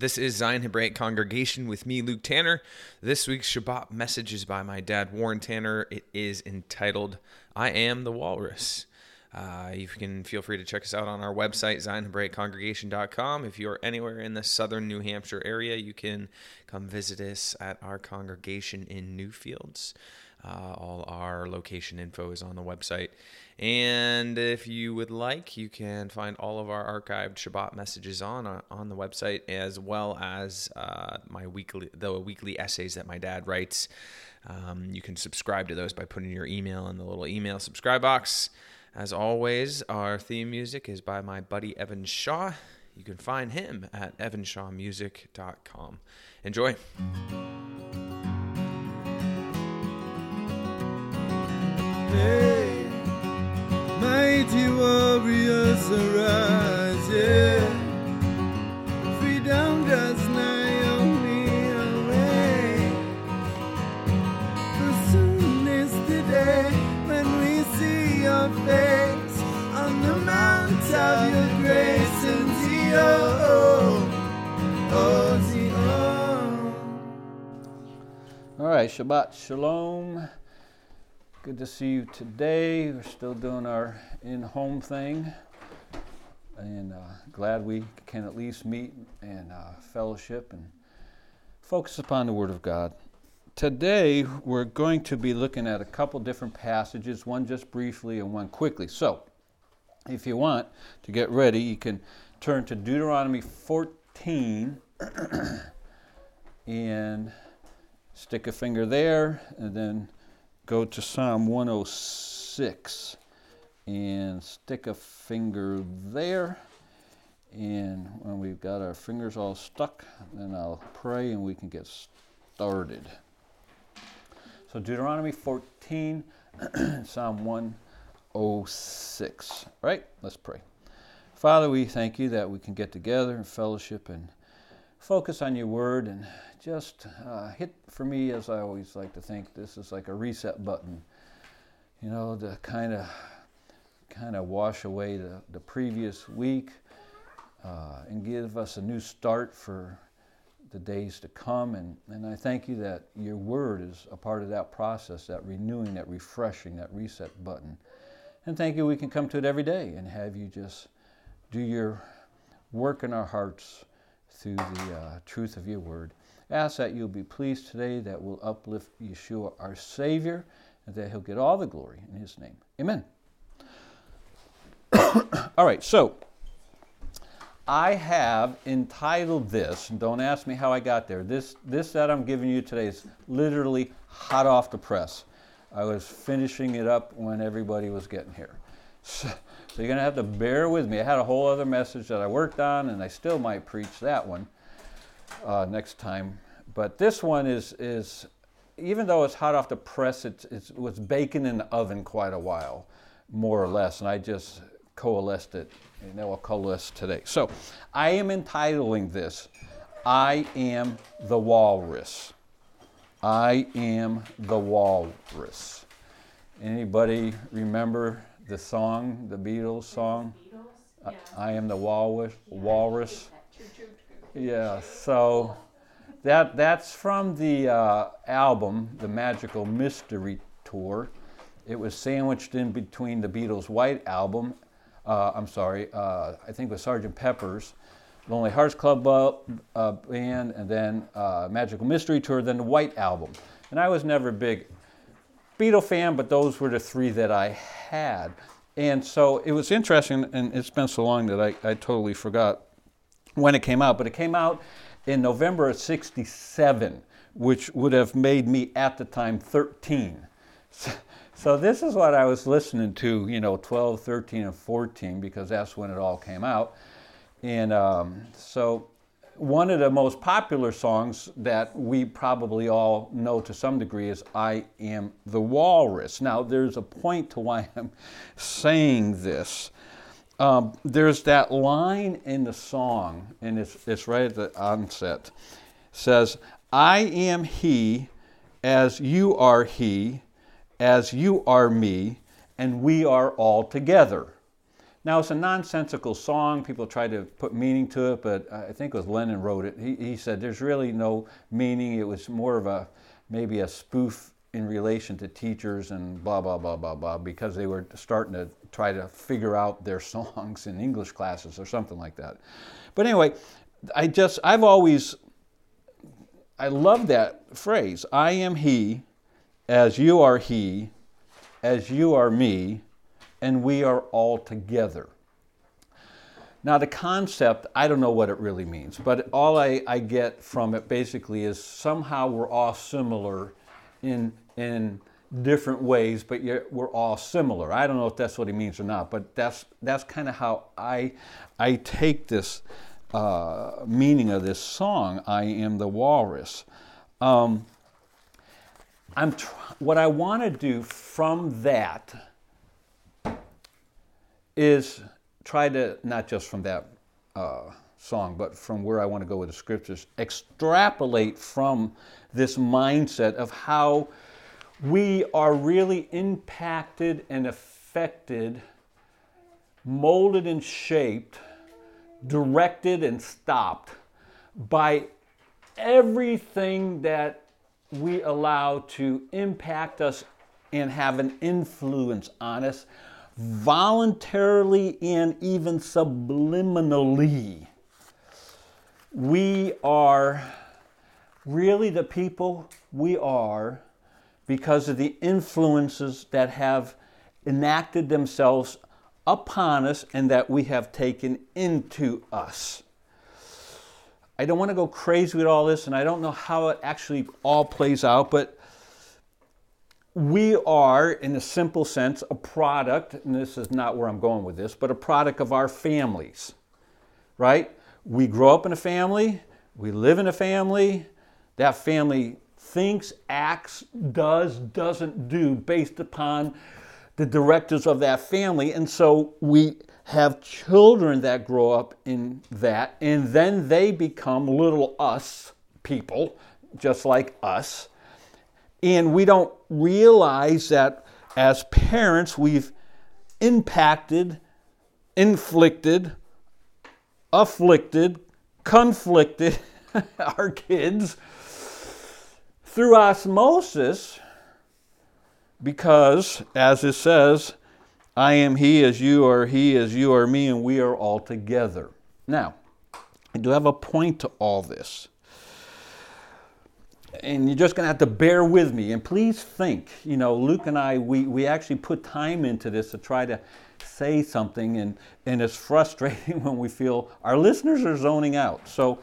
This is Zion Hebraic Congregation with me, Luke Tanner. This week's Shabbat message is by my dad, Warren Tanner. It is entitled, I Am the Walrus. Uh, you can feel free to check us out on our website, ZionHebraicCongregation.com. If you're anywhere in the southern New Hampshire area, you can come visit us at our congregation in Newfields. Uh, all our location info is on the website. And if you would like, you can find all of our archived Shabbat messages on uh, on the website, as well as uh, my weekly the weekly essays that my dad writes. Um, you can subscribe to those by putting your email in the little email subscribe box. As always, our theme music is by my buddy Evan Shaw. You can find him at evanshawmusic.com. Enjoy. Mighty warriors arise. Freedom does away. The when we see your face on the mount of your grace and. Oh. All right, Shabbat Shalom. Good to see you today. We're still doing our in home thing. And uh, glad we can at least meet and uh, fellowship and focus upon the Word of God. Today, we're going to be looking at a couple different passages, one just briefly and one quickly. So, if you want to get ready, you can turn to Deuteronomy 14 and stick a finger there, and then go to Psalm 106 and stick a finger there. And when we've got our fingers all stuck, then I'll pray and we can get started. So, Deuteronomy 14, Psalm 106. Right? Let's pray. Father, we thank you that we can get together and fellowship and focus on your word and just uh, hit for me as i always like to think this is like a reset button. You know to kind of kind of wash away the, the previous week uh, and give us a new start for the days to come. And, and i thank you that your word is a part of that process that renewing that refreshing that reset button. And thank you we can come to it every day and have you just do your work in our hearts through the uh, truth of your word. Ask that you'll be pleased today that we'll uplift Yeshua, our Savior, and that he'll get all the glory in his name. Amen. all right, so I have entitled this, and don't ask me how I got there. This, this that I'm giving you today is literally hot off the press. I was finishing it up when everybody was getting here. So, so you're going to have to bear with me. I had a whole other message that I worked on, and I still might preach that one uh, next time. But this one is, is, even though it's hot off the press, it's, it was baking in the oven quite a while, more or less. And I just coalesced it, and it will coalesce today. So I am entitling this, I Am the Walrus. I am the walrus. Anybody remember the song, the Beatles song? Beatles? I am the walrus. Walrus. True, true. Yeah. So that that's from the uh, album, the Magical Mystery Tour. It was sandwiched in between the Beatles' White Album. Uh, I'm sorry, uh, I think it was Sgt. Pepper's. Lonely Hearts Club uh, Band, and then uh, Magical Mystery Tour, then the White Album. And I was never big Beatle fan, but those were the three that I had. And so it was interesting, and it's been so long that I, I totally forgot when it came out, but it came out in November of 67, which would have made me at the time 13. So, this is what I was listening to, you know, 12, 13, and 14, because that's when it all came out. And um, so one of the most popular songs that we probably all know to some degree is I Am the Walrus. Now, there's a point to why I'm saying this. Um, there's that line in the song, and it's, it's right at the onset. says, I am he as you are he, as you are me, and we are all together. Now it's a nonsensical song. People try to put meaning to it, but I think it was Lennon wrote it. He, he said there's really no meaning. It was more of a maybe a spoof in relation to teachers and blah blah blah blah blah because they were starting to try to figure out their songs in English classes or something like that. But anyway, I just I've always I love that phrase. I am he as you are he as you are me and we are all together. Now, the concept, I don't know what it really means, but all I, I get from it basically is somehow we're all similar in, in different ways, but yet we're all similar. I don't know if that's what he means or not, but that's, that's kind of how I, I take this uh, meaning of this song, I Am the Walrus. Um, I'm tr- what I want to do from that is try to, not just from that uh, song, but from where I want to go with the scriptures, extrapolate from this mindset of how we are really impacted and affected, molded and shaped, directed and stopped by everything that we allow to impact us and have an influence on us voluntarily and even subliminally. We are really the people we are because of the influences that have enacted themselves upon us and that we have taken into us. I don't want to go crazy with all this, and I don't know how it actually all plays out, but we are, in a simple sense, a product, and this is not where I'm going with this, but a product of our families, right? We grow up in a family, we live in a family, that family thinks, acts, does, doesn't do based upon the directives of that family. And so we have children that grow up in that, and then they become little us people, just like us. And we don't realize that as parents, we've impacted, inflicted, afflicted, conflicted our kids through osmosis because, as it says, I am he as you are he as you are me, and we are all together. Now, I do have a point to all this. And you're just going to have to bear with me. And please think, you know, Luke and I, we, we actually put time into this to try to say something, and, and it's frustrating when we feel our listeners are zoning out. So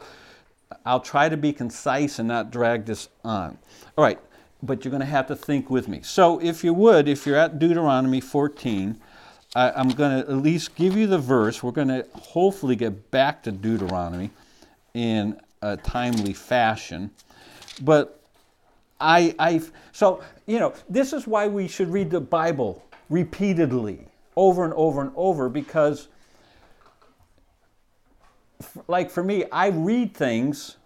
I'll try to be concise and not drag this on. All right, but you're going to have to think with me. So, if you would, if you're at Deuteronomy 14, I, am going to at least give you the verse. We're going to hopefully get back to Deuteronomy in a timely fashion. But I, I, so, you know, this is why we should read the Bible repeatedly, over and over and over, because, like for me, I read things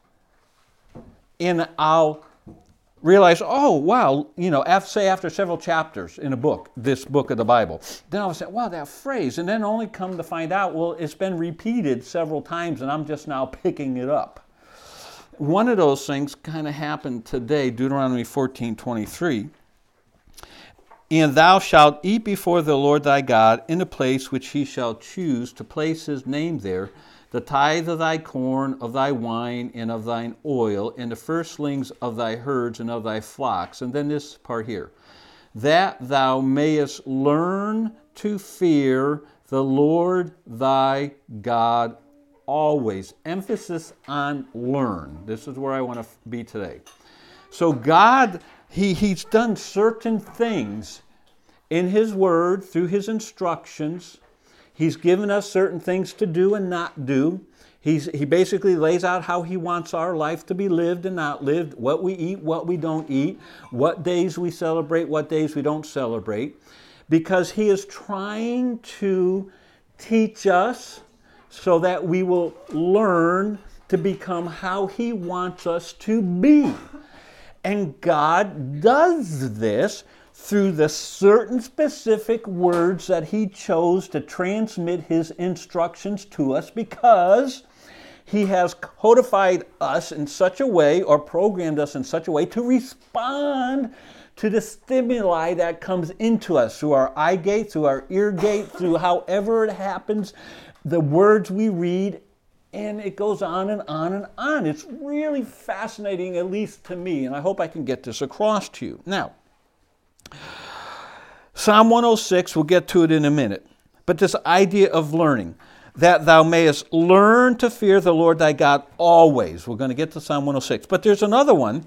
and I'll realize, oh, wow, you know, say after several chapters in a book, this book of the Bible, then I'll say, wow, that phrase, and then only come to find out, well, it's been repeated several times and I'm just now picking it up. One of those things kind of happened today, Deuteronomy 14 23. And thou shalt eat before the Lord thy God in a place which he shall choose to place his name there the tithe of thy corn, of thy wine, and of thine oil, and the firstlings of thy herds and of thy flocks. And then this part here that thou mayest learn to fear the Lord thy God always. Emphasis on learn. This is where I want to be today. So, God, he, He's done certain things in His Word through His instructions He's given us certain things to do and not do. He's, he basically lays out how he wants our life to be lived and not lived, what we eat, what we don't eat, what days we celebrate, what days we don't celebrate, because he is trying to teach us so that we will learn to become how he wants us to be. And God does this through the certain specific words that he chose to transmit his instructions to us because he has codified us in such a way or programmed us in such a way to respond to the stimuli that comes into us through our eye gate, through our ear gate, through however it happens, the words we read, and it goes on and on and on. It's really fascinating, at least to me, and I hope I can get this across to you. Now, Psalm 106, we'll get to it in a minute, but this idea of learning that thou mayest learn to fear the Lord thy God always. We're going to get to Psalm 106. But there's another one,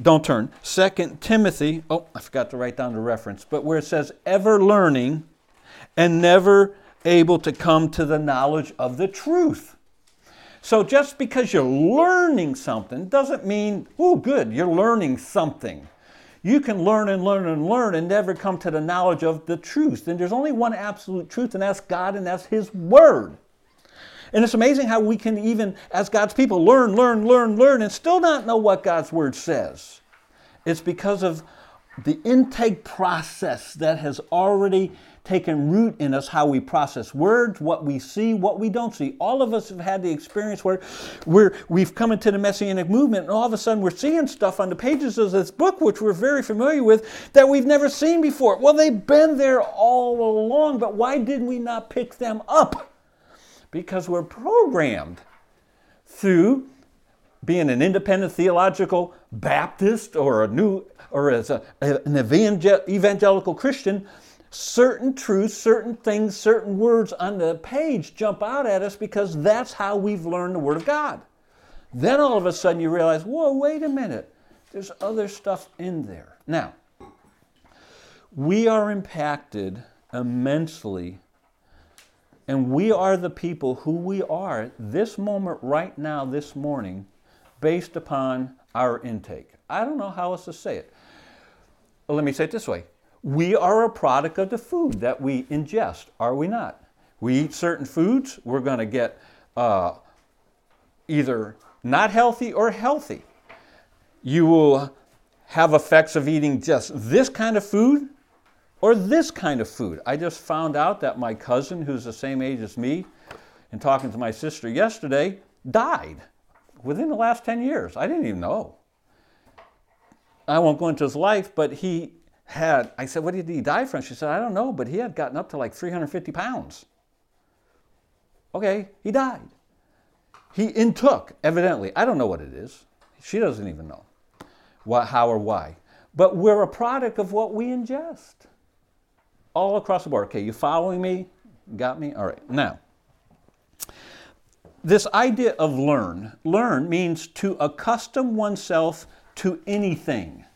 don't turn, Second Timothy, oh, I forgot to write down the reference, but where it says, ever learning and never able to come to the knowledge of the truth. So just because you're learning something doesn't mean, oh, good, you're learning something. You can learn and learn and learn and never come to the knowledge of the truth. And there's only one absolute truth, and that's God, and that's His Word. And it's amazing how we can even, as God's people, learn, learn, learn, learn, and still not know what God's Word says. It's because of the intake process that has already taken root in us how we process words, what we see, what we don't see. All of us have had the experience where we're, we've come into the Messianic movement and all of a sudden we're seeing stuff on the pages of this book, which we're very familiar with, that we've never seen before. Well, they've been there all along, but why did we not pick them up? Because we're programmed through being an independent theological Baptist or a new or as a, an evangelical Christian, certain truths, certain things, certain words on the page jump out at us because that's how we've learned the Word of God. Then all of a sudden you realize, whoa, wait a minute, there's other stuff in there. Now, we are impacted immensely, and we are the people who we are this moment, right now, this morning, based upon our intake. I don't know how else to say it. Let me say it this way we are a product of the food that we ingest, are we not? We eat certain foods, we're going to get uh, either not healthy or healthy. You will have effects of eating just this kind of food or this kind of food. I just found out that my cousin, who's the same age as me, and talking to my sister yesterday, died within the last 10 years. I didn't even know. I won't go into his life, but he had, I said, what did he die from? She said, I don't know, but he had gotten up to like 350 pounds. Okay, he died. He intook, evidently. I don't know what it is. She doesn't even know what, how or why. But we're a product of what we ingest. All across the board. Okay, you following me? Got me? All right. Now, this idea of learn, learn means to accustom oneself to anything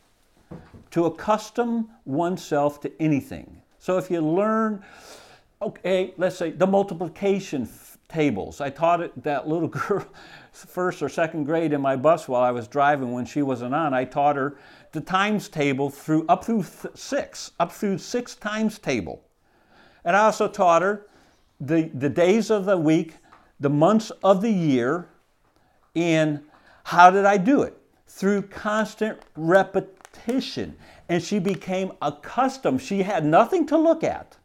to accustom oneself to anything. So if you learn, okay, let's say the multiplication f- tables. I taught it that little girl first or second grade in my bus while I was driving when she wasn't on. I taught her the times table through up through th- six, up through six times table. And I also taught her the, the days of the week, the months of the year, and how did I do it? Through constant repetition repetition. And she became accustomed. She had nothing to look at.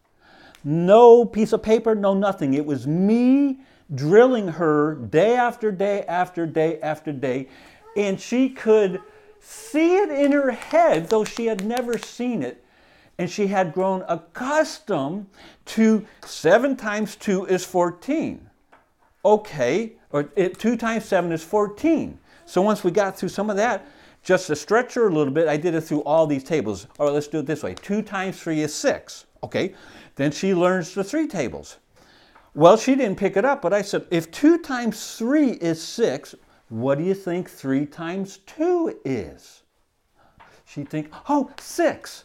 No piece of paper, no nothing. It was me drilling her day after day after day after day. And she could see it in her head, though she had never seen it. And she had grown accustomed to 7 times 2 is 14. Okay, or it, 2 times 7 is 14. So once we got through some of that, just to stretch her a little bit, I did it through all these tables. All right, let's do it this way. 2 times 3 is 6. Okay, then she learns the three tables. Well, she didn't pick it up, but I said, if 2 times 3 is 6, what do you think 3 times 2 is? She'd think, oh, 6.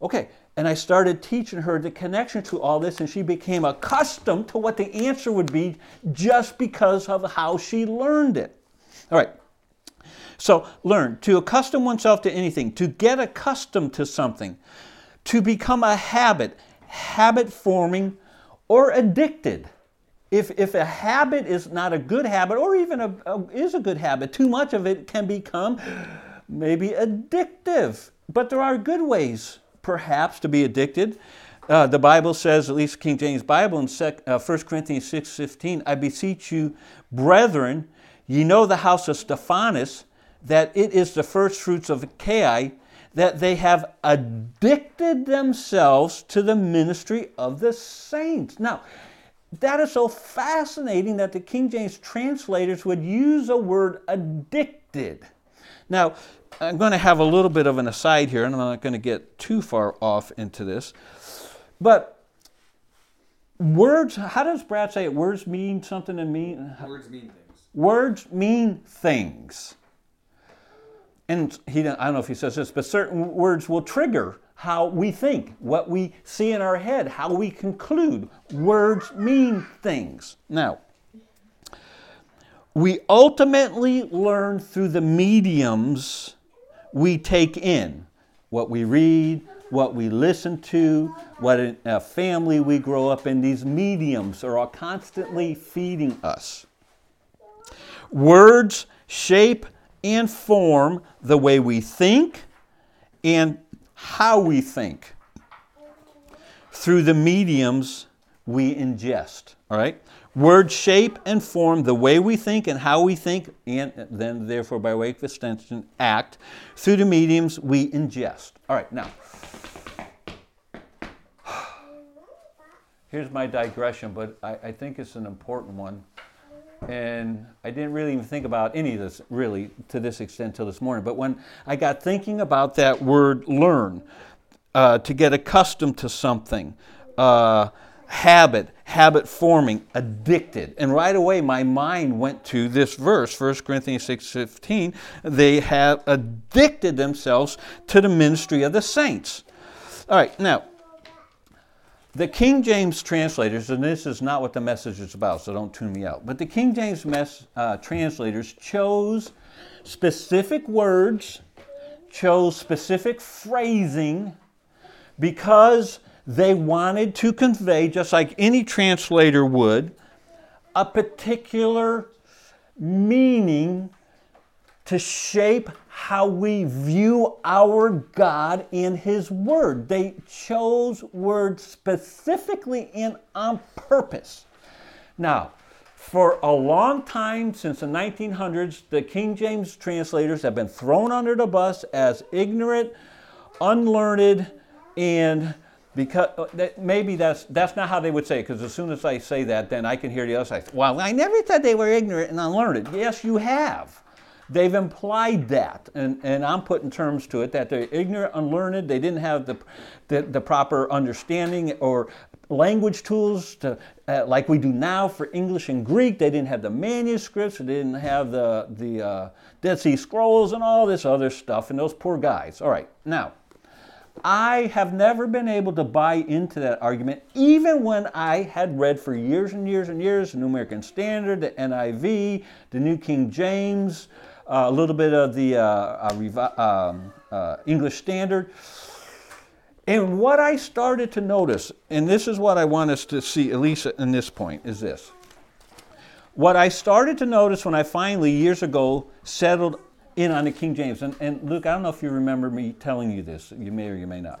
Okay, and I started teaching her the connection to all this, and she became accustomed to what the answer would be just because of how she learned it. All right, so learn to accustom oneself to anything, to get accustomed to something, to become a habit, habit forming, or addicted. If, if a habit is not a good habit, or even a, a, is a good habit, too much of it can become maybe addictive. But there are good ways perhaps to be addicted. Uh, the Bible says, at least King James Bible in sec, uh, 1 Corinthians 6.15, I beseech you, brethren, ye know the house of Stephanas, that it is the first fruits of Achaia, that they have addicted themselves to the ministry of the saints. Now, that is so fascinating that the King James translators would use a word addicted. Now, I'm going to have a little bit of an aside here, and I'm not going to get too far off into this. But words, how does Brad say it? Words mean something and mean. Words mean things. Words mean things. And he, I don't know if he says this, but certain words will trigger how we think, what we see in our head, how we conclude. Words mean things. Now, we ultimately learn through the mediums we take in what we read, what we listen to, what a family we grow up in. These mediums are all constantly feeding us. Words shape and form the way we think and how we think through the mediums we ingest. All right? Words shape and form the way we think and how we think, and then, therefore, by way of extension, act through the mediums we ingest. All right, now, here's my digression, but I, I think it's an important one. And I didn't really even think about any of this really to this extent till this morning. But when I got thinking about that word learn, uh, to get accustomed to something, uh, habit, habit forming, addicted. And right away my mind went to this verse, 1 Corinthians 6:15, they have addicted themselves to the ministry of the saints. All right, now the King James translators, and this is not what the message is about, so don't tune me out, but the King James mes- uh, translators chose specific words, chose specific phrasing because they wanted to convey, just like any translator would, a particular meaning to shape how we view our God in His Word. They chose words specifically and on purpose. Now, for a long time, since the 1900s, the King James translators have been thrown under the bus as ignorant, unlearned, and because uh, maybe that's that's not how they would say it. Because as soon as I say that, then I can hear the other side. Well, I never said they were ignorant and unlearned. Yes, you have. They've implied that, and, and I'm putting terms to it that they're ignorant, unlearned, they didn't have the, the, the proper understanding or language tools to, uh, like we do now for English and Greek. They didn't have the manuscripts, they didn't have the, the uh, Dead Sea Scrolls and all this other stuff, and those poor guys. All right, now, I have never been able to buy into that argument, even when I had read for years and years and years the New American Standard, the NIV, the New King James, a little bit of the uh, uh, um, uh, English Standard. And what I started to notice, and this is what I want us to see, at least in this point, is this. What I started to notice when I finally, years ago, settled in on the King James, and, and Luke, I don't know if you remember me telling you this, you may or you may not.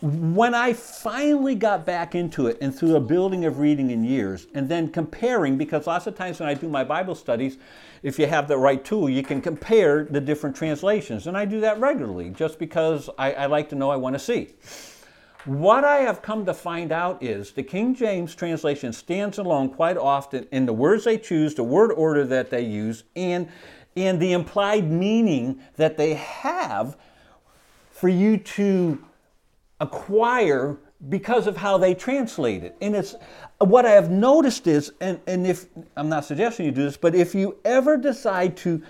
When I finally got back into it and through a building of reading in years, and then comparing, because lots of times when I do my Bible studies, if you have the right tool, you can compare the different translations. And I do that regularly just because I, I like to know I want to see. What I have come to find out is the King James translation stands alone quite often in the words they choose, the word order that they use, and in the implied meaning that they have for you to acquire because of how they translate it. And it's what I have noticed is, and, and if I'm not suggesting you do this, but if you ever decide to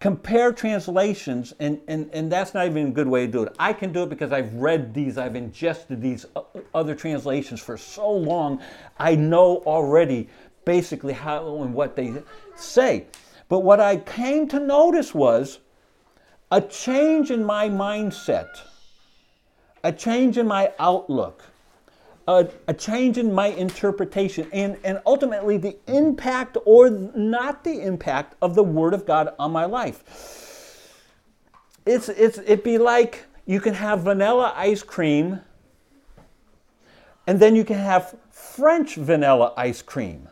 compare translations, and, and, and that's not even a good way to do it. I can do it because I've read these, I've ingested these uh, other translations for so long, I know already basically how and what they say. But what I came to notice was a change in my mindset, a change in my outlook a, a, change in my interpretation and, and ultimately the impact or not the impact of the Word of God on my life. It's, it's, it'd be like, you can have vanilla ice cream, and then you can have French vanilla ice cream.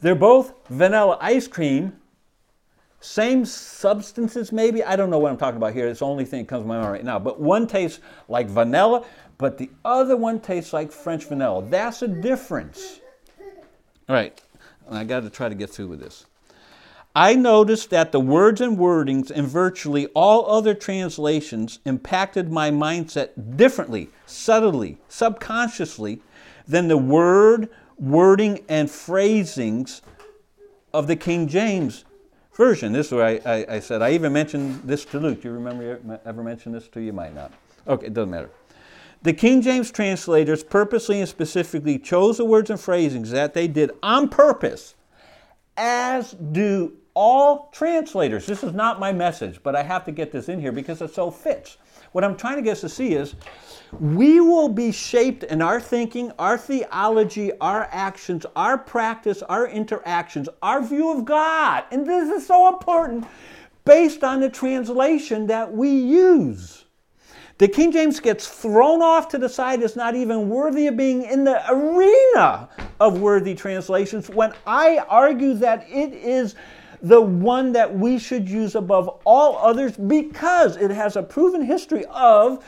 They're both vanilla ice cream, same substances, maybe. I don't know what I'm talking about here. It's the only thing that comes to my mind right now. But one tastes like vanilla, but the other one tastes like French vanilla. That's a difference. All right, I got to try to get through with this. I noticed that the words and wordings in virtually all other translations impacted my mindset differently, subtly, subconsciously than the word, wording, and phrasings of the King James version. This is where I, I, I said, I even mentioned this to Luke. Do you remember ever mention this to you? You might not. Okay, it doesn't matter. The King James translators purposely and specifically chose the words and phrasings that they did on purpose, as do all translators. This is not my message, but I have to get this in here because it so fits. What I'm trying to get us to see is we will be shaped in our thinking, our theology, our actions, our practice, our interactions, our view of God. And this is so important based on the translation that we use. The King James gets thrown off to the side as not even worthy of being in the arena of worthy translations when I argue that it is the one that we should use above all others because it has a proven history of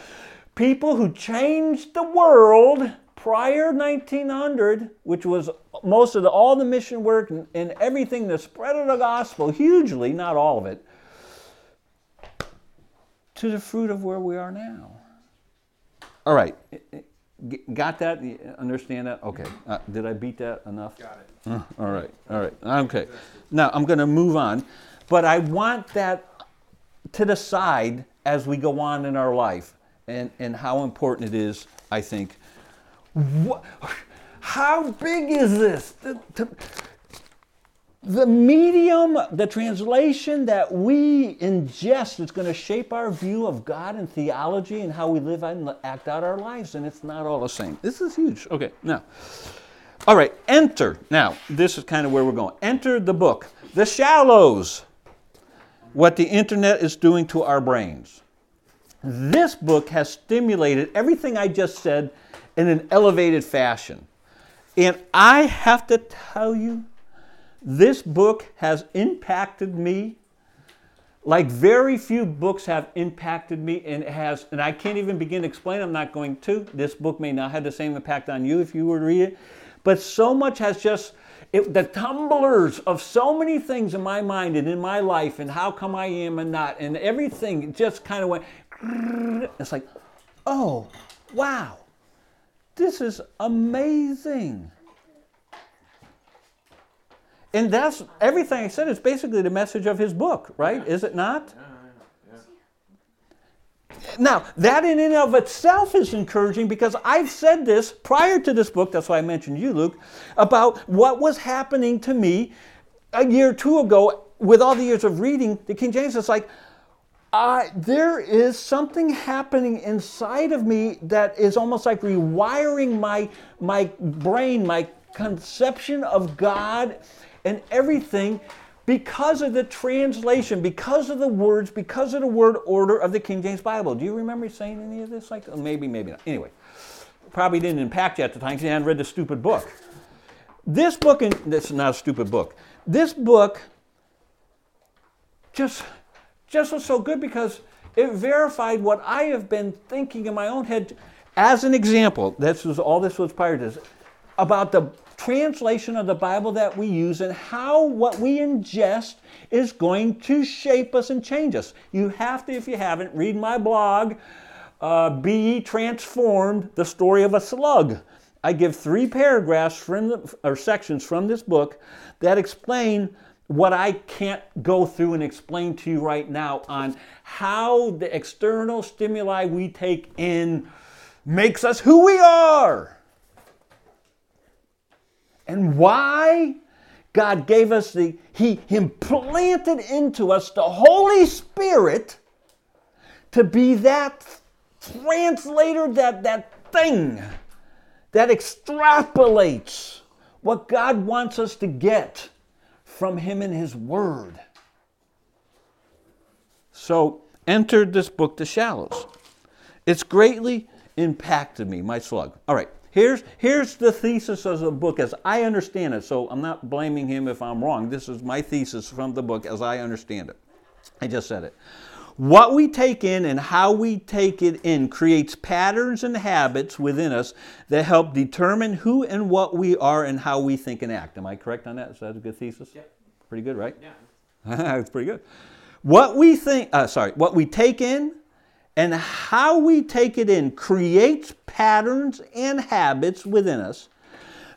people who changed the world prior 1900 which was most of the, all the mission work and, and everything the spread of the gospel hugely not all of it to the fruit of where we are now. All right. Got that? Understand that? Okay. Uh, did i beat that enough? Got it. uh, all right, all right, okay. Now I'm going to move on, but I want that to the side as we go on in our life and, and how important it is, I think. What, how big is this? The, the, medium, the translation that we ingest is going to shape our view of God and theology and how we live and act out our lives, and it's not all the same. This is huge. Okay, now. All right, enter. Now, this is kind of where we're going. Enter the book. The Shallows. What the internet is doing to our brains. This book has stimulated everything I just said in an elevated fashion. And I have to tell you, this book has impacted me like very few books have impacted me and has and i can't even begin to explain i'm not going to this book may not have the same impact on you if you were to read it but so much has just it, the tumblers of so many things in my mind and in my life and how come i am and not and everything just kind of went it's like oh wow. This is amazing. And that's everything i said is basically the message of his book right? Is it not now, that in and of itself is encouraging because I've said this prior to this book, that's why I mentioned you, Luke, about what was happening to me a year or two ago with all the years of reading the King James. It's like, uh, there is something happening inside of me that is almost like rewiring my, my brain, my conception of God and everything because of the translation, because of the words, because of the word order of the King James Bible. Do you remember saying any of this? Like maybe, maybe not. Anyway, probably didn't impact you at the time because you hadn't read the stupid book. This book, and this is not a stupid book. This book just just was so good because it verified what I have been thinking in my own head. As an example, this was all this was prior to this about the translation of the Bible that we use and how what we ingest is going to shape us and change us. You have to, if you haven't, read my blog, uh, Be Transformed, the story of a slug. I give three paragraphs from the, or sections from this book that explain what I can't go through and explain to you right now on how the external stimuli we take in makes us who we are and why God gave us the, He implanted into us the Holy Spirit to be that translator, that, that thing that extrapolates what God wants us to get from Him in His Word. So, enter this book, The Shallows. It's greatly impacted me, my slug. All right, here's, here's the thesis of the book as I understand it. So I'm not blaming him if I'm wrong. This is my thesis from the book as I understand it. I just said it. What we take in and how we take it in creates patterns and habits within us that help determine who and what we are and how we think and act. Am I correct on that? Is that a good thesis? Yeah. Pretty good, right? Yeah. That's pretty good. What we think, uh, sorry, what we take in and how we take it in creates patterns and habits within us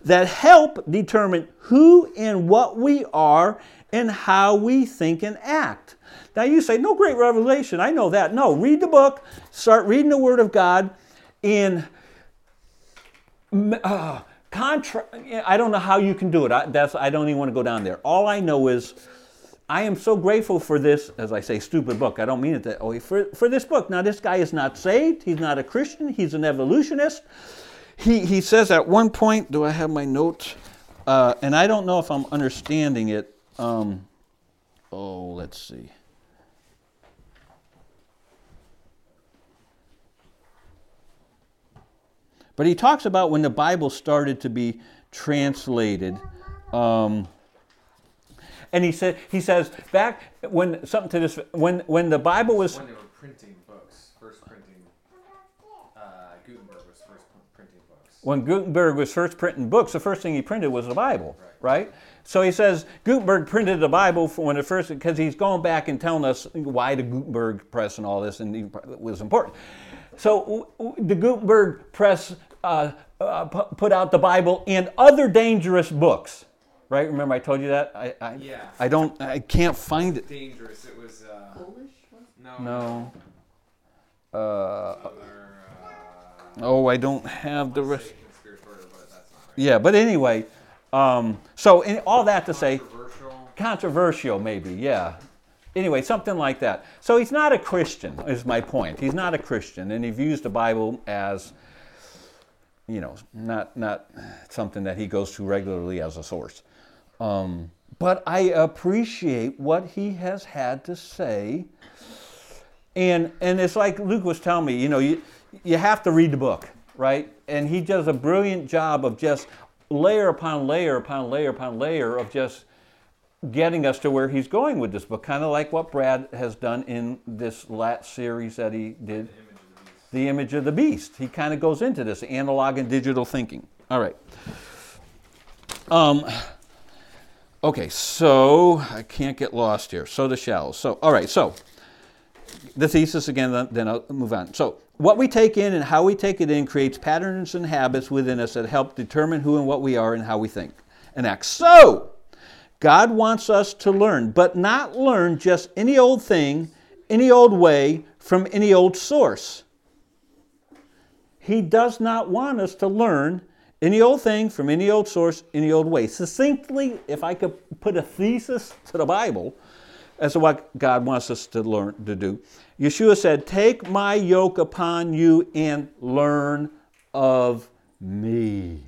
that help determine who and what we are and how we think and act. Now you say, no great revelation. I know that. No, read the book, start reading the Word of God, and uh, contra- I don't know how you can do it. I, that's, I don't even want to go down there. All I know is I am so grateful for this, as I say, stupid book. I don't mean it that way. For, for this book. Now, this guy is not saved. He's not a Christian. He's an evolutionist. He, he says at one point, do I have my notes? Uh, and I don't know if I'm understanding it. Um, oh, let's see. But he talks about when the Bible started to be translated. Um, and he said he says back when something to this when when the Bible was When they were printing books, first printing, uh, Gutenberg was first printing books. when Gutenberg was first printing books, the first thing he printed was the Bible, right? So he says Gutenberg printed the Bible for when it first because he's going back and telling us why the Gutenberg press and all this and it was important. So the Gutenberg press uh, uh, put out the Bible and other dangerous books, right? Remember I told you that? I, I, Yeah. I don't, I can't find it. Dangerous. It was. Uh, Polish no. No. Uh, Other, uh, oh, I don't have the rest. say conspiratorial, but that's not right. Yeah, but anyway, um, so in, all that to say, Controversial. controversial maybe, yeah. Anyway, something like that. So he's not a Christian, is my point. He's not a Christian, and he views the Bible as, you know, not not something that he goes to regularly as a source. Um, but I appreciate what he has had to say, and and it's like Luke was telling me, you know, you you have to read the book, right? And he does a brilliant job of just layer upon layer upon layer upon layer of just getting us to where he's going with this book, kind of like what Brad has done in this last series that he did, The Image of the Beast. He kind of goes into this analog and digital thinking. All right. Um, okay, so I can't get lost here. So the shallows. So, all right, so the thesis again, then I'll move on. So, what we take in and how we take it in creates patterns and habits within us that help determine who and what we are and how we think and act. So, God wants us to learn, but not learn just any old thing, any old way, from any old source. He does not want us to learn any old thing from any old source, any old way. Succinctly, if I could put a thesis to the Bible as to what God wants us to learn to do, Yeshua said, Take my yoke upon you and learn of me.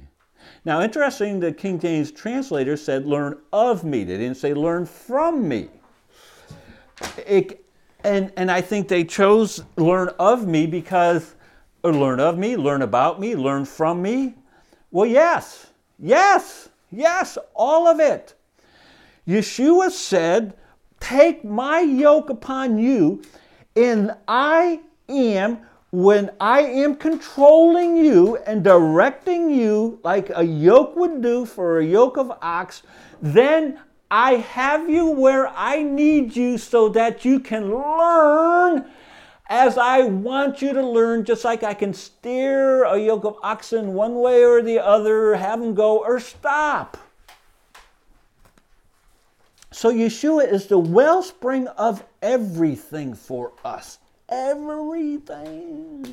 Now, interesting, the King James translator said, learn of me. They didn't say learn from me. It, and, and I think they chose learn of me because, or learn of me, learn about me, learn from me. Well, yes, yes, yes, all of it. Yeshua said, Take my yoke upon you, and I am, when I am controlling you and directing you like a yoke would do for a yoke of ox, then I have you where I need you so that you can learn as I want you to learn, just like I can steer a yoke of oxen one way or the other, have them go or stop. So Yeshua is the wellspring of everything for us. Everything.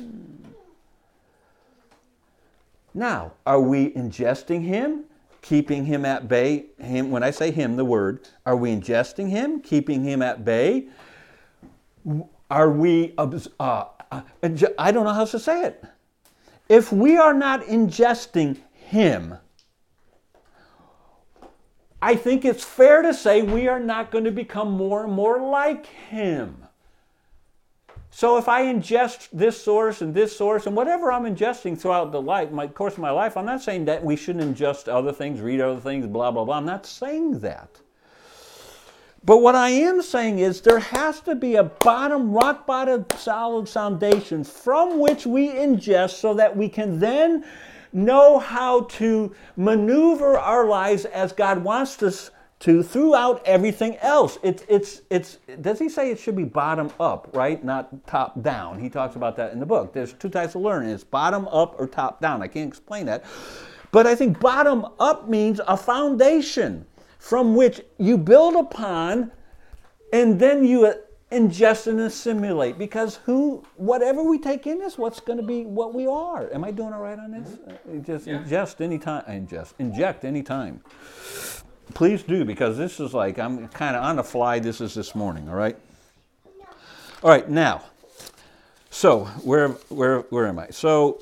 Now, are we ingesting him, keeping him at bay? Him, when I say him, the word, are we ingesting him, keeping him at bay? Are we, uh, uh, I don't know how to say it. If we are not ingesting him, I think it's fair to say we are not going to become more and more like him. So if I ingest this source and this source and whatever I'm ingesting throughout the life, my course of my life, I'm not saying that we shouldn't ingest other things, read other things, blah blah blah. I'm not saying that. But what I am saying is there has to be a bottom, rock bottom, solid foundation from which we ingest so that we can then know how to maneuver our lives as God wants us to throughout everything else. It's, it's, it's, does he say it should be bottom up, right? Not top down. He talks about that in the book. There's two types of learning it's bottom up or top down. I can't explain that. But I think bottom up means a foundation from which you build upon and then you ingest and assimilate. Because who whatever we take in is what's going to be what we are. Am i doing all right on this? Uh, just Yeah. ingest anytime ingest inject anytime please do because this is like i'm kind of on the fly this is this morning all right? All right now so where where where am i? So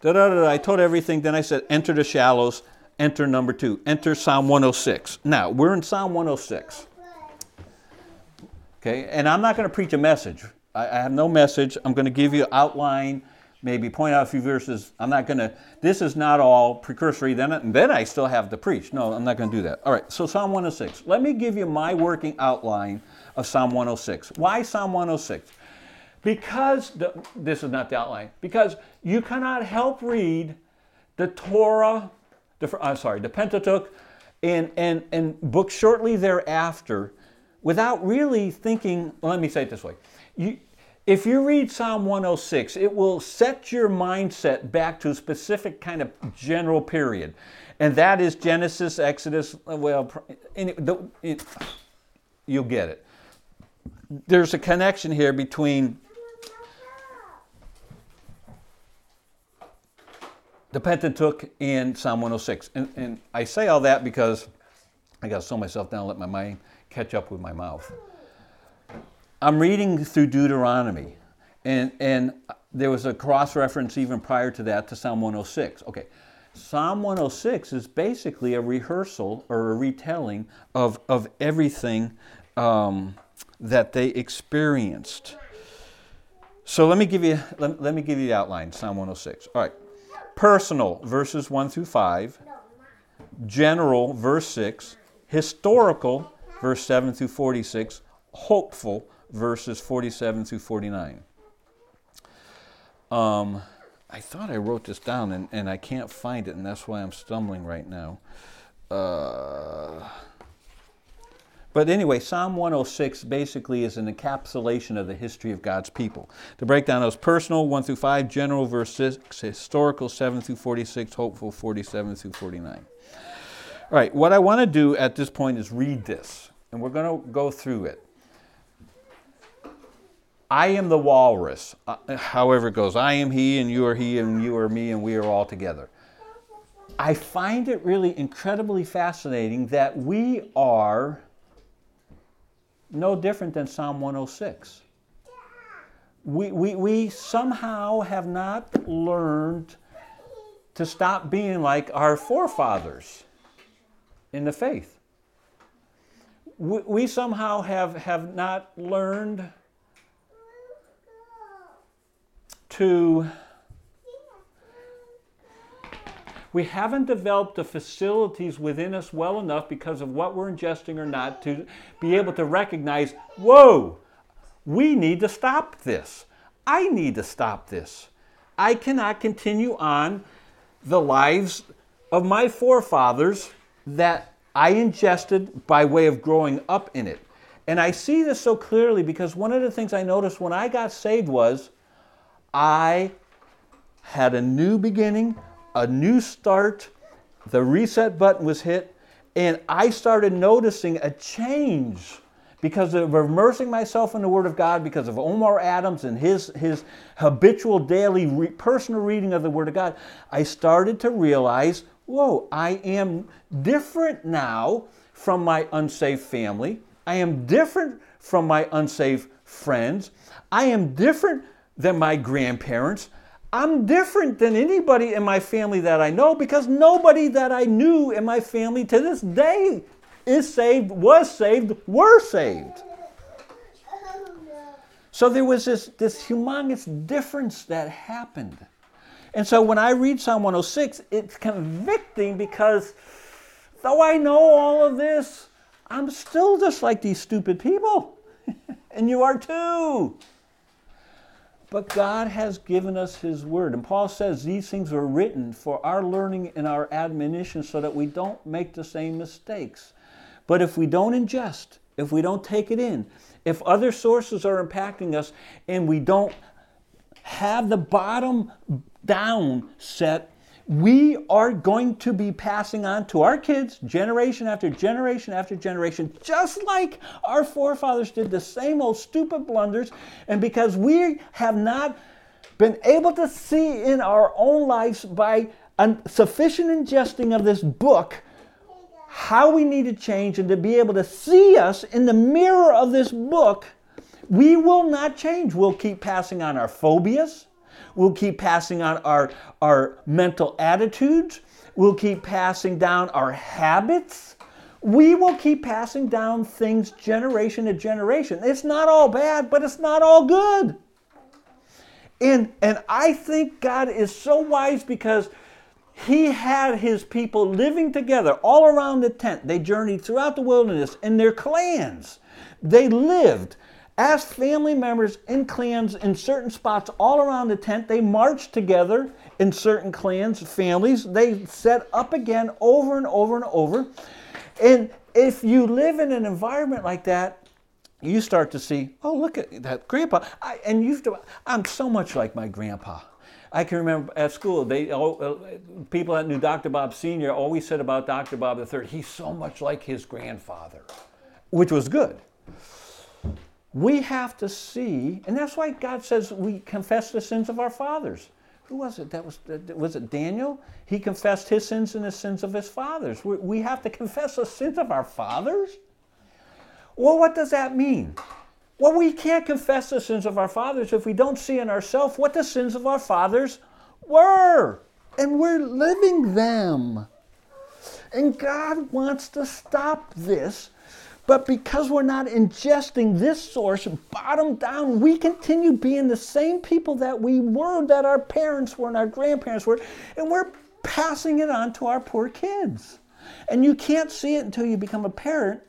da da da, i told everything then i said enter the shallows enter number two enter psalm 106 now we're in psalm 106 Okay, and I'm not going to preach a message. I, I have no message. I'm going to give you outline, maybe point out a few verses. I'm not going to. This is not all precursory. Then, then I still have to preach. No, I'm not going to do that. All right. So Psalm 106. Let me give you my working outline of Psalm 106. Why Psalm 106? Because the, this is not the outline. Because you cannot help read the Torah, the, I'm sorry, the Pentateuch, and, and, and books shortly thereafter without really thinking. well, let me say it this way. You, if you read Psalm 106, it will set your mindset back to a specific kind of general period. And that is Genesis, Exodus, uh, well, and the- it- you'll get it. There's a connection here between the Pentateuch and Psalm 106. And, and I say all that because I got to slow myself down, let my mind catch up with my mouth. I'm reading through Deuteronomy, and, and there was a cross reference even prior to that to Psalm 106. Okay, Psalm 106 is basically a rehearsal or a retelling of, of everything um, that they experienced. So let me give you let, let me give you the outline. Psalm 106. All right, personal verses 1 through 5, general verse 6, historical verse 7 through 46, hopeful verses 47 through 49. Um, I thought I wrote this down and, and I can't find it, and that's why I'm stumbling right now. Uh, but anyway, Psalm 106 basically is an encapsulation of the history of God's people. The breakdown is personal, 1 through 5, general, verse 6, historical, 7 through 46, hopeful, 47 through 49. All right, what I want to do at this point is read this, and we're going to go through it. I am the walrus, uh, however it goes. I am he, and you are he, and you are me, and we are all together. I find it really incredibly fascinating that we are no different than Psalm 106. We, we, we somehow have not learned to stop being like our forefathers in the faith. We, we somehow have, have not learned to we haven't developed the facilities within us well enough because of what we're ingesting or not to be able to recognize whoa we need to stop this. I need to stop this. I cannot continue on the lives of my forefathers that i ingested by way of growing up in it. And i see this so clearly because one of the things i noticed when i got saved was I had a new beginning, a new start. The reset button was hit, and I started noticing a change because of immersing myself in the Word of God, because of Omar Adams and his, his habitual daily re- personal reading of the Word of God. I started to realize whoa, I am different now from my unsaved family. I am different from my unsaved friends. I am different than my grandparents. I'm different than anybody in my family that I know because nobody that I knew in my family to this day is saved, was saved, were saved. So there was this, this humongous difference that happened. And so when I read Psalm 106, it's convicting because though I know all of this, I'm still just like these stupid people. and you are too. But God has given us His Word. And Paul says these things were written for our learning and our admonition so that we don't make the same mistakes. But if we don't ingest, if we don't take it in, if other sources are impacting us and we don't have the bottom down set, we are going to be passing on to our kids generation after generation after generation, just like our forefathers did the same old stupid blunders. And because we have not been able to see in our own lives by a sufficient ingesting of this book how we need to change and to be able to see us in the mirror of this book, we will not change. We'll keep passing on our phobias. We'll keep passing on our, our mental attitudes. We'll keep passing down our habits. We will keep passing down things generation to generation. It's not all bad, but it's not all good. And, and I think God is so wise because he had his people living together all around the tent. They journeyed throughout the wilderness in their clans. They lived as family members in clans in certain spots all around the tent. They marched together in certain clans, families. They set up again over and over and over. And if you live in an environment like that, you start to see, oh, look at that grandpa. I, and you've, I'm so much like my grandpa. I can remember at school, they uh, people that knew Dr. Bob Sr. always said about Dr. Bob III, he's so much like his grandfather, which was good. We have to see, and that's why God says we confess the sins of our fathers. Who was it? That was was it Daniel? He confessed his sins and the sins of his fathers. We, we have to confess the sins of our fathers. Well, what does that mean? Well, we can't confess the sins of our fathers if we don't see in ourselves what the sins of our fathers were. And we're living them. And God wants to stop this. But because we're not ingesting this source bottom down, we continue being the same people that we were, that our parents were and our grandparents were, and we're passing it on to our poor kids. And you can't see it until you become a parent.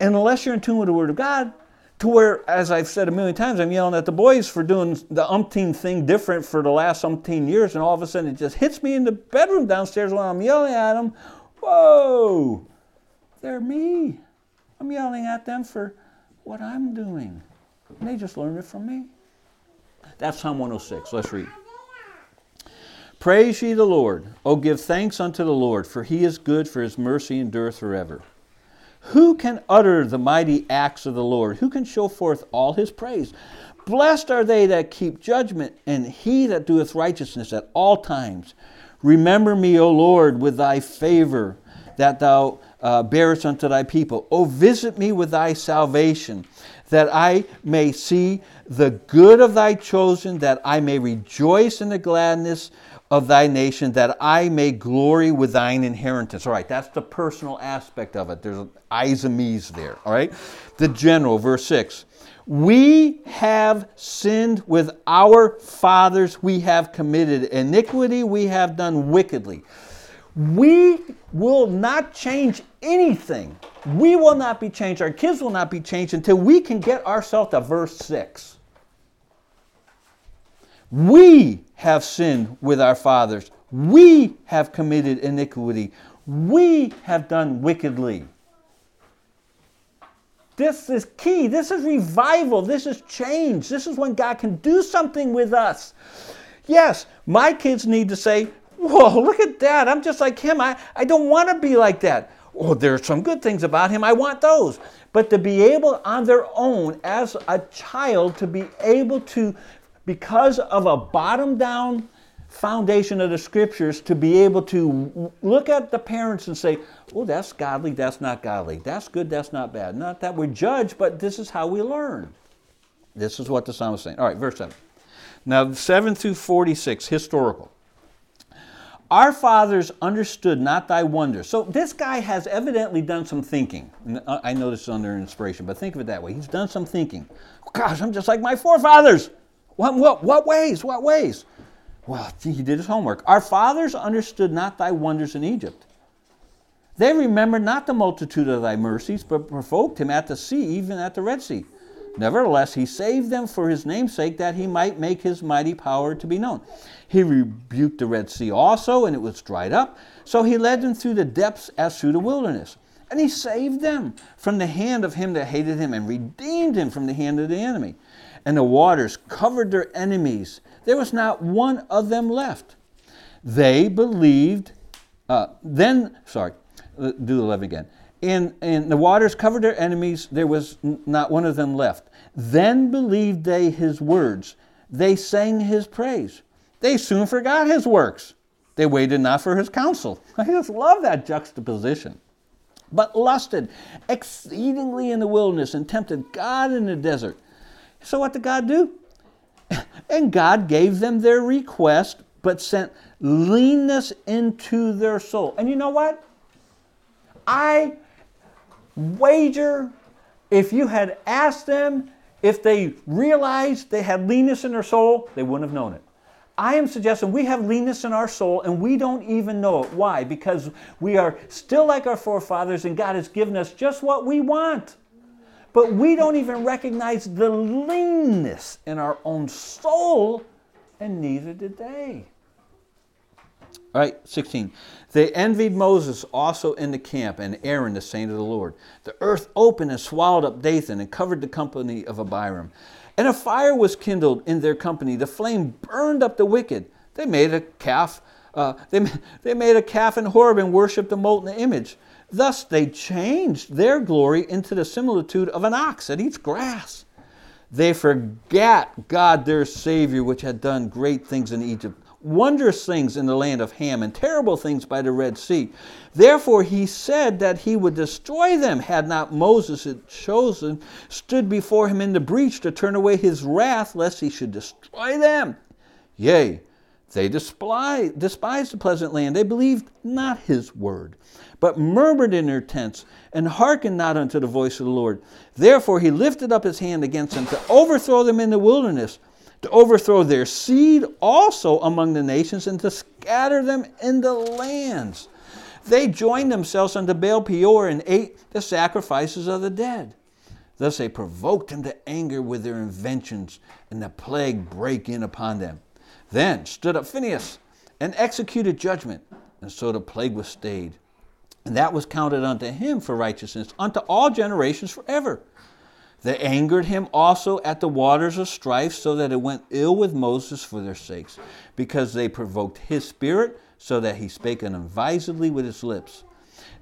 And unless you're in tune with the Word of God, to where, as I've said a million times, I'm yelling at the boys for doing the umpteen thing different for the last umpteen years, and all of a sudden it just hits me in the bedroom downstairs while I'm yelling at them. Whoa, they're me. I'm yelling at them for what I'm doing. And they just learned it from me. That's Psalm 106. Let's read. Praise ye the Lord. O give thanks unto the Lord, for he is good, for his mercy endureth forever. Who can utter the mighty acts of the Lord? Who can show forth all his praise? Blessed are they that keep judgment, and he that doeth righteousness at all times. Remember me, O Lord, with thy favor, that thou uh, bearest unto thy people. O visit me with thy salvation, that I may see the good of thy chosen, that I may rejoice in the gladness of thy nation, that I may glory with thine inheritance. All right, that's the personal aspect of it. There's and me's there. All right, the general, verse 6. We have sinned with our fathers, we have committed iniquity, we have done wickedly. We will not change anything. We will not be changed. Our kids will not be changed until we can get ourselves to verse 6. We have sinned with our fathers. We have committed iniquity. We have done wickedly. This is key. This is revival. This is change. This is when God can do something with us. Yes, my kids need to say, Whoa, look at that. I'm just like him. I, I don't want to be like that. Oh, there's some good things about him. I want those. But to be able on their own as a child to be able to because of a bottom down foundation of the scriptures to be able to look at the parents and say, oh, that's godly, that's not godly. That's good, that's not bad. Not that we judge, but this is how we learn. This is what the psalm is saying. All right, verse 7. Now, 7 through 46, historical. Our fathers understood not thy wonders. So this guy has evidently done some thinking. Uh, I know this is under inspiration, but think of it that way. He's done some thinking. Gosh, I'm just like my forefathers. What, what, what ways? What ways? Well, he did his homework. Our fathers understood not thy wonders in Egypt. They remembered not the multitude of thy mercies, but provoked him at the sea, even at the Red Sea. Nevertheless, he saved them for his name's sake, that he might make his mighty power to be known. He rebuked the Red Sea also, and it was dried up. So he led them through the depths as through the wilderness. And he saved them from the hand of him that hated him, and redeemed him from the hand of the enemy. And the waters covered their enemies. There was not one of them left. They believed, uh, then, sorry, do the 11 again. And, and the waters covered their enemies, there was not one of them left. Then believed they his words. They sang his praise. They soon forgot his works. They waited not for his counsel. I just love that juxtaposition. But lusted exceedingly in the wilderness and tempted God in the desert. So what did God do? And God gave them their request, but sent leanness into their soul. And you know what? I wager if you had asked them if they realized they had leanness in their soul, they wouldn't have known it. I am suggesting we have leanness in our soul and we don't even know it. Why? Because we are still like our forefathers and God has given us just what we want. But we don't even recognize the leanness in our own soul, and neither did they. All right, 16. They envied Moses also in the camp, and Aaron, the saint of the Lord. The earth opened and swallowed up Dathan and covered the company of Abiram. And a fire was kindled in their company. The flame burned up the wicked. They made a calf. Uh, they, they made a calf in Horeb and worshipped the molten image. Thus they changed their glory into the similitude of an ox that eats grass. They forgot God their Savior, which had done great things in Egypt, wondrous things in the land of Ham, and terrible things by the Red Sea. Therefore he said that he would destroy them, had not Moses had chosen, stood before him in the breach to turn away his wrath, lest he should destroy them. Yea, they despised, despised the pleasant land. They believed not his word, but murmured in their tents, and hearkened not unto the voice of the Lord. Therefore he lifted up his hand against them to overthrow them in the wilderness, to overthrow their seed also among the nations, and to scatter them in the lands. They joined themselves unto Baal Peor and ate the sacrifices of the dead. Thus they provoked him to anger with their inventions, and the plague brake in upon them. Then stood up Phinehas and executed judgment, and so the plague was stayed. And that was counted unto him for righteousness unto all generations forever. They angered him also at the waters of strife, so that it went ill with Moses for their sakes, because they provoked his spirit, so that he spake unadvisedly with his lips.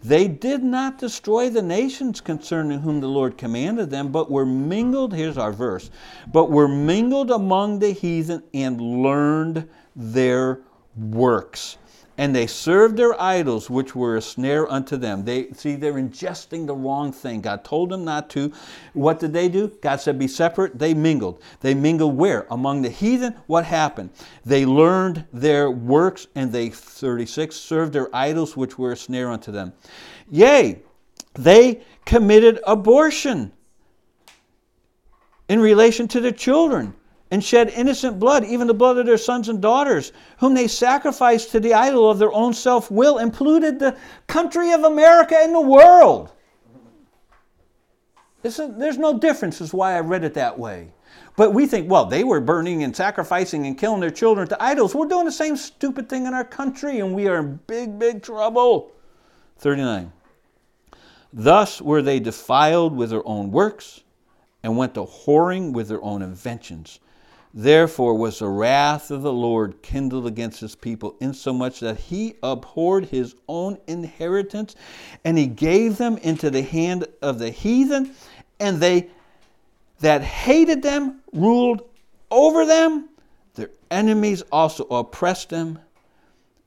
They did not destroy the nations concerning whom the Lord commanded them, but were mingled, here's our verse, but were mingled among the heathen and learned their works. And they served their idols, which were a snare unto them. They see they're ingesting the wrong thing. God told them not to. What did they do? God said, "Be separate." They mingled. They mingled where? Among the heathen. What happened? They learned their works, and they 36 served their idols, which were a snare unto them. Yea, they committed abortion in relation to their children and shed innocent blood, even the blood of their sons and daughters, whom they sacrificed to the idol of their own self will, and polluted the country of America and the world. There's no difference, is why I read it that way. But we think, well, they were burning and sacrificing and killing their children to idols. We're doing the same stupid thing in our country, and we are in big, big trouble. 39. Thus were they defiled with their own works, and went to whoring with their own inventions. Therefore was the wrath of the Lord kindled against his people, insomuch that he abhorred his own inheritance, and he gave them into the hand of the heathen, and they that hated them ruled over them. Their enemies also oppressed them,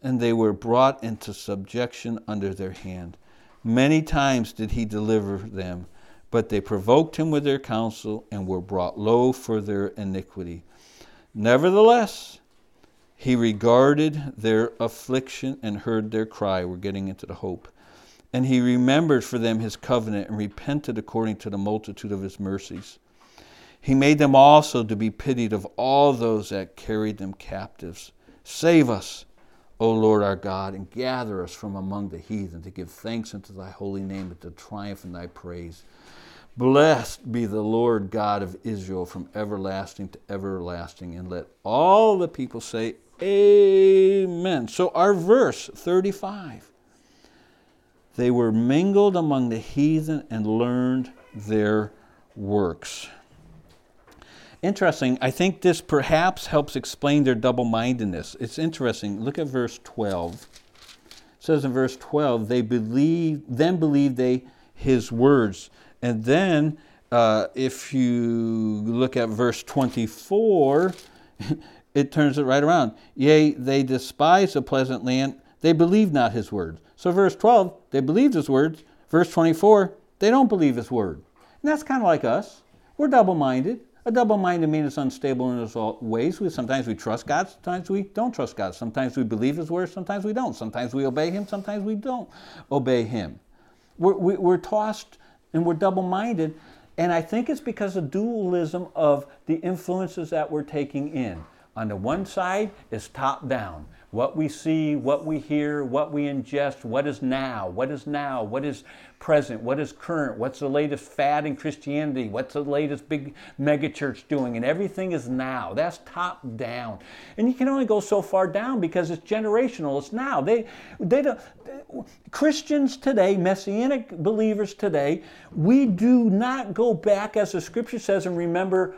and they were brought into subjection under their hand. Many times did he deliver them, but they provoked him with their counsel and were brought low for their iniquity. Nevertheless, he regarded their affliction and heard their cry. We're getting into the hope. And he remembered for them his covenant and repented according to the multitude of his mercies. He made them also to be pitied of all those that carried them captives. Save us, O Lord our God, and gather us from among the heathen to give thanks unto thy holy name and to triumph in thy praise. Blessed be the Lord God of Israel from everlasting to everlasting. And let all the people say, Amen. So, our verse 35 they were mingled among the heathen and learned their works. Interesting, I think this perhaps helps explain their double mindedness. It's interesting. Look at verse 12. It says in verse 12, they believe, then believed they his words. And then, uh, if you look at verse 24, it turns it right around. Yea, they despise the pleasant land, they believe not his words. So, verse 12, they believed his words. Verse 24, they don't believe his word. And that's kind of like us. We're double minded. A double minded means it's unstable in its ways. We, sometimes we trust God, sometimes we don't trust God. Sometimes we believe his word, sometimes we don't. Sometimes we obey him, sometimes we don't obey him. We're, we, we're tossed and we're double minded. And I think it's because of dualism of the influences that we're taking in. On the one side is top down. What we see, what we hear, what we ingest, what is now, what is now, what is present, what is current, what's the latest fad in Christianity, what's the latest big megachurch doing, and everything is now. That's top down. And you can only go so far down because it's generational, it's now. They, they don't, Christians today, Messianic believers today, we do not go back, as the scripture says, and remember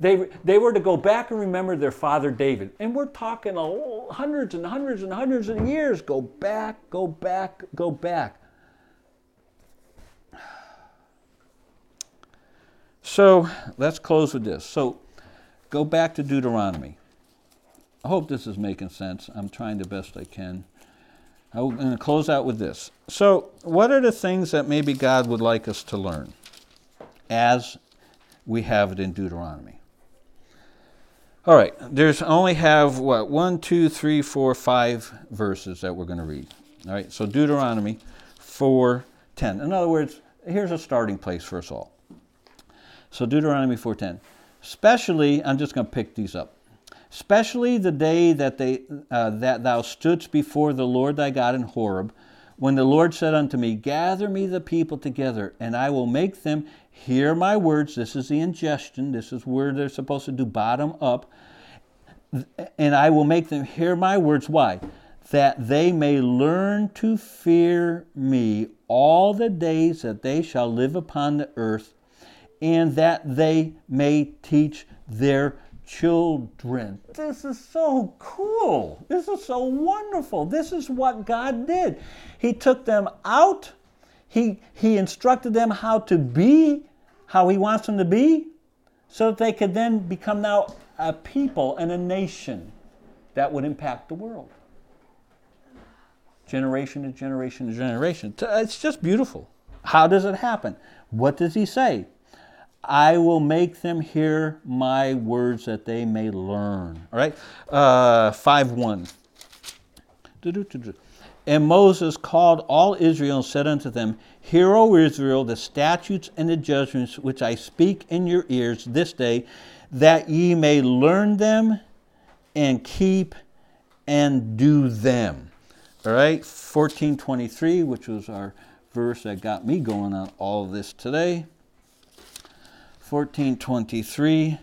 they, they were to go back and remember their father David. And we're talking oh, hundreds and hundreds and hundreds of years. Go back, go back, go back. So let's close with this. So go back to Deuteronomy. I hope this is making sense. I'm trying the best I can. I'm going to close out with this. So, what are the things that maybe God would like us to learn as we have it in Deuteronomy? All right, there's only have what one, two, three, four, five verses that we're going to read. All right, so Deuteronomy four ten. In other words, here's a starting place for us all. So Deuteronomy four ten. Especially, I'm just going to pick these up. Especially the day that they uh, that thou stoodst before the Lord thy God in Horeb, when the Lord said unto me, Gather me the people together, and I will make them hear my words. This is the ingestion. This is where they're supposed to do bottom up. And I will make them hear my words. Why? That they may learn to fear me all the days that they shall live upon the earth, and that they may teach their children. This is so cool. This is so wonderful. This is what God did. He took them out, He, he instructed them how to be, how He wants them to be, so that they could then become now a people and a nation that would impact the world. Generation to generation to generation. It's just beautiful. How does it happen? What does He say? I will make them hear my words that they may learn. All right? Uh, 5 1. And Moses called all Israel and said unto them, Hear, O Israel, the statutes and the judgments which I speak in your ears this day, that ye may learn them and keep and do them. All right? 1423, which was our verse that got me going on all this today. 1423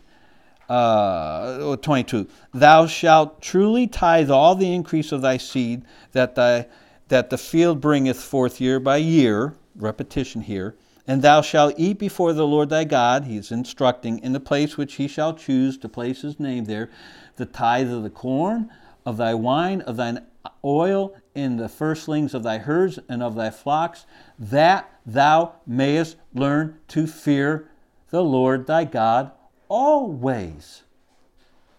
uh, 22 thou shalt truly tithe all the increase of thy seed that thy that the field bringeth forth year by year repetition here and thou shalt eat before the lord thy god. He is instructing in the place which he shall choose to place his name there the tithe of the corn of thy wine of thine oil in the firstlings of thy herds and of thy flocks that thou mayest learn to fear the Lord thy God always.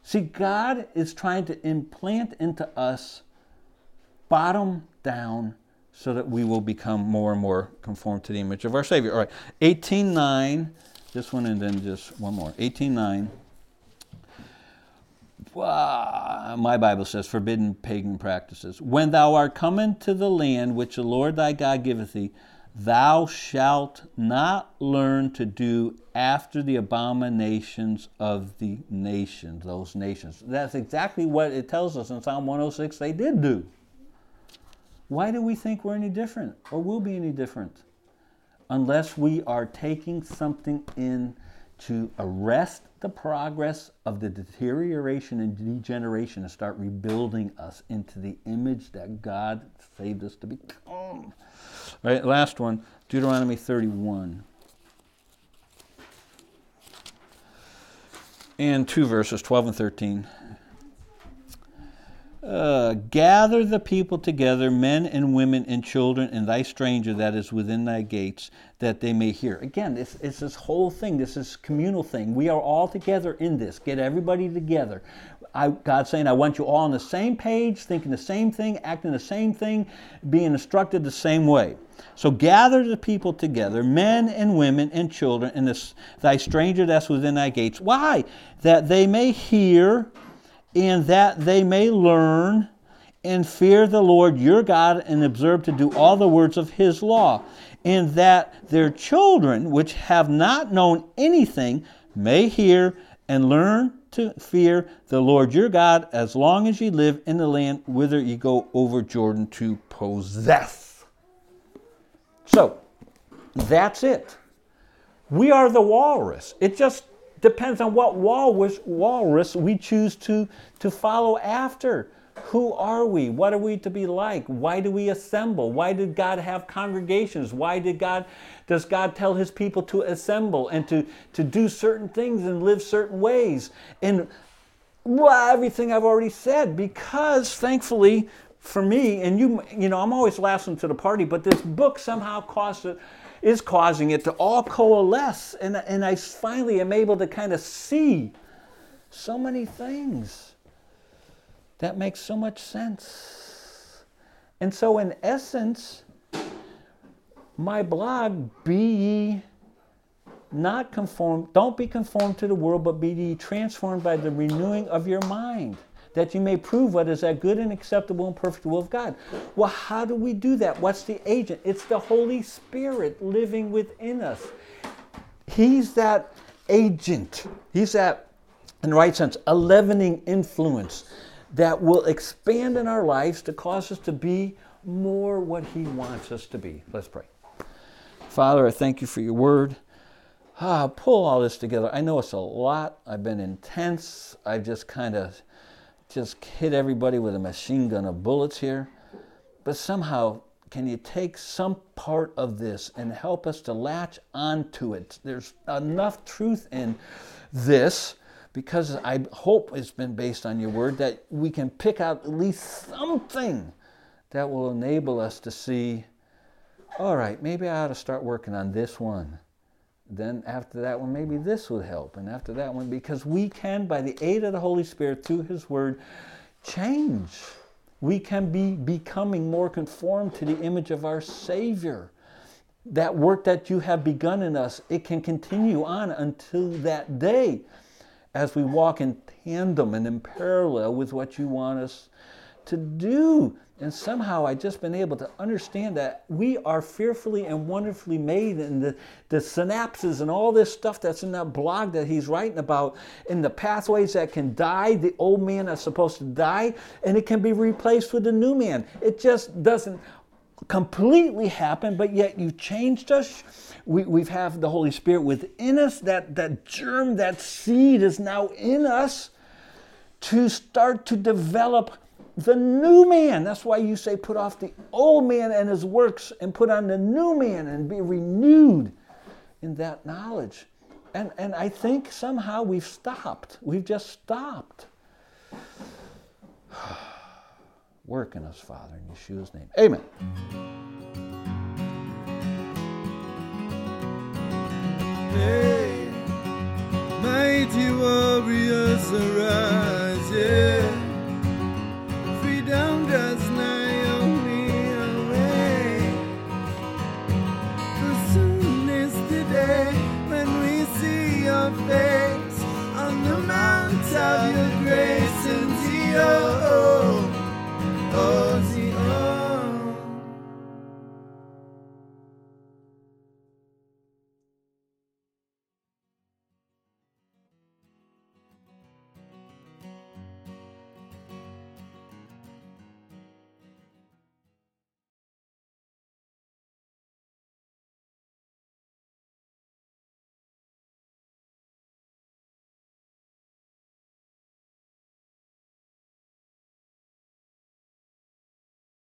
See, God is trying to implant into us bottom down so that we will become more and more conformed to the image of our Savior. All right, 18.9, this one and then just one more. 18.9. my Bible says, forbidden pagan practices. When thou art come into the land which the Lord thy God giveth thee, Thou shalt not learn to do after the abominations of the nations, those nations. That's exactly what it tells us in Psalm 106 they did do. Why do we think we're any different or will be any different? Unless we are taking something in to arrest the progress of the deterioration and degeneration and start rebuilding us into the image that God saved us to become. Right, last one, Deuteronomy 31. And two verses, 12 and 13. Uh, gather the people together, men and women and children, and thy stranger that is within thy gates, that they may hear. Again, it's, it's this whole thing, this is communal thing. We are all together in this. Get everybody together. I, God's saying, I want you all on the same page, thinking the same thing, acting the same thing, being instructed the same way. So gather the people together, men and women and children, and this, thy stranger that's within thy gates. Why? That they may hear and that they may learn and fear the Lord your God and observe to do all the words of his law, and that their children, which have not known anything, may hear and learn to fear the Lord your God as long as ye live in the land whither ye go over Jordan to possess. So, that's it. We are the walrus. It just depends on what walrus, walrus we choose to, to follow after. Who are we? What are we to be like? Why do we assemble? Why did God have congregations? Why did God does God tell his people to assemble and to, to do certain things and live certain ways? And well, everything I've already said, because thankfully for me, and you you know, I'm always laughing to the party, but this book somehow caused it is causing it to all coalesce. And, and I finally am able to kind of see so many things that makes so much sense. And so, in essence, my blog, Be Ye Not Conformed, don't be conformed to the world, but be ye transformed by the renewing of your mind that you may prove what is that good and acceptable and perfect will of God. Well, how do we do that? What's the agent? It's the Holy Spirit living within us. He's that agent. He's that, in the right sense, a leavening influence that will expand in our lives to cause us to be more what He wants us to be. Let's pray. Father, I thank you for your word. Ah, pull all this together. I know it's a lot. I've been intense. I've just kind of just hit everybody with a machine gun of bullets here. But somehow, can you take some part of this and help us to latch onto it? There's enough truth in this because I hope it's been based on your word that we can pick out at least something that will enable us to see all right, maybe I ought to start working on this one then after that one, maybe this would help. And after that one, because we can, by the aid of the Holy Spirit through His Word, change. We can be becoming more conformed to the image of our Savior. That work that you have begun in us, it can continue on until that day as we walk in tandem and in parallel with what you want us to do. And somehow I just been able to understand that we are fearfully and wonderfully made, and the, the synapses and all this stuff that's in that blog that he's writing about, in the pathways that can die, the old man is supposed to die, and it can be replaced with a new man. It just doesn't completely happen, but yet you changed us. We, we have the Holy Spirit within us. That, that germ, that seed is now in us to start to develop the new man. That's why you say, put off the old man and his works and put on the new man and be renewed in that knowledge. And, and I think somehow we've stopped. We've just stopped. Work in us, Father, in Yeshua's name. Amen. Hey, mighty warriors arise, yeah. Hallelujah.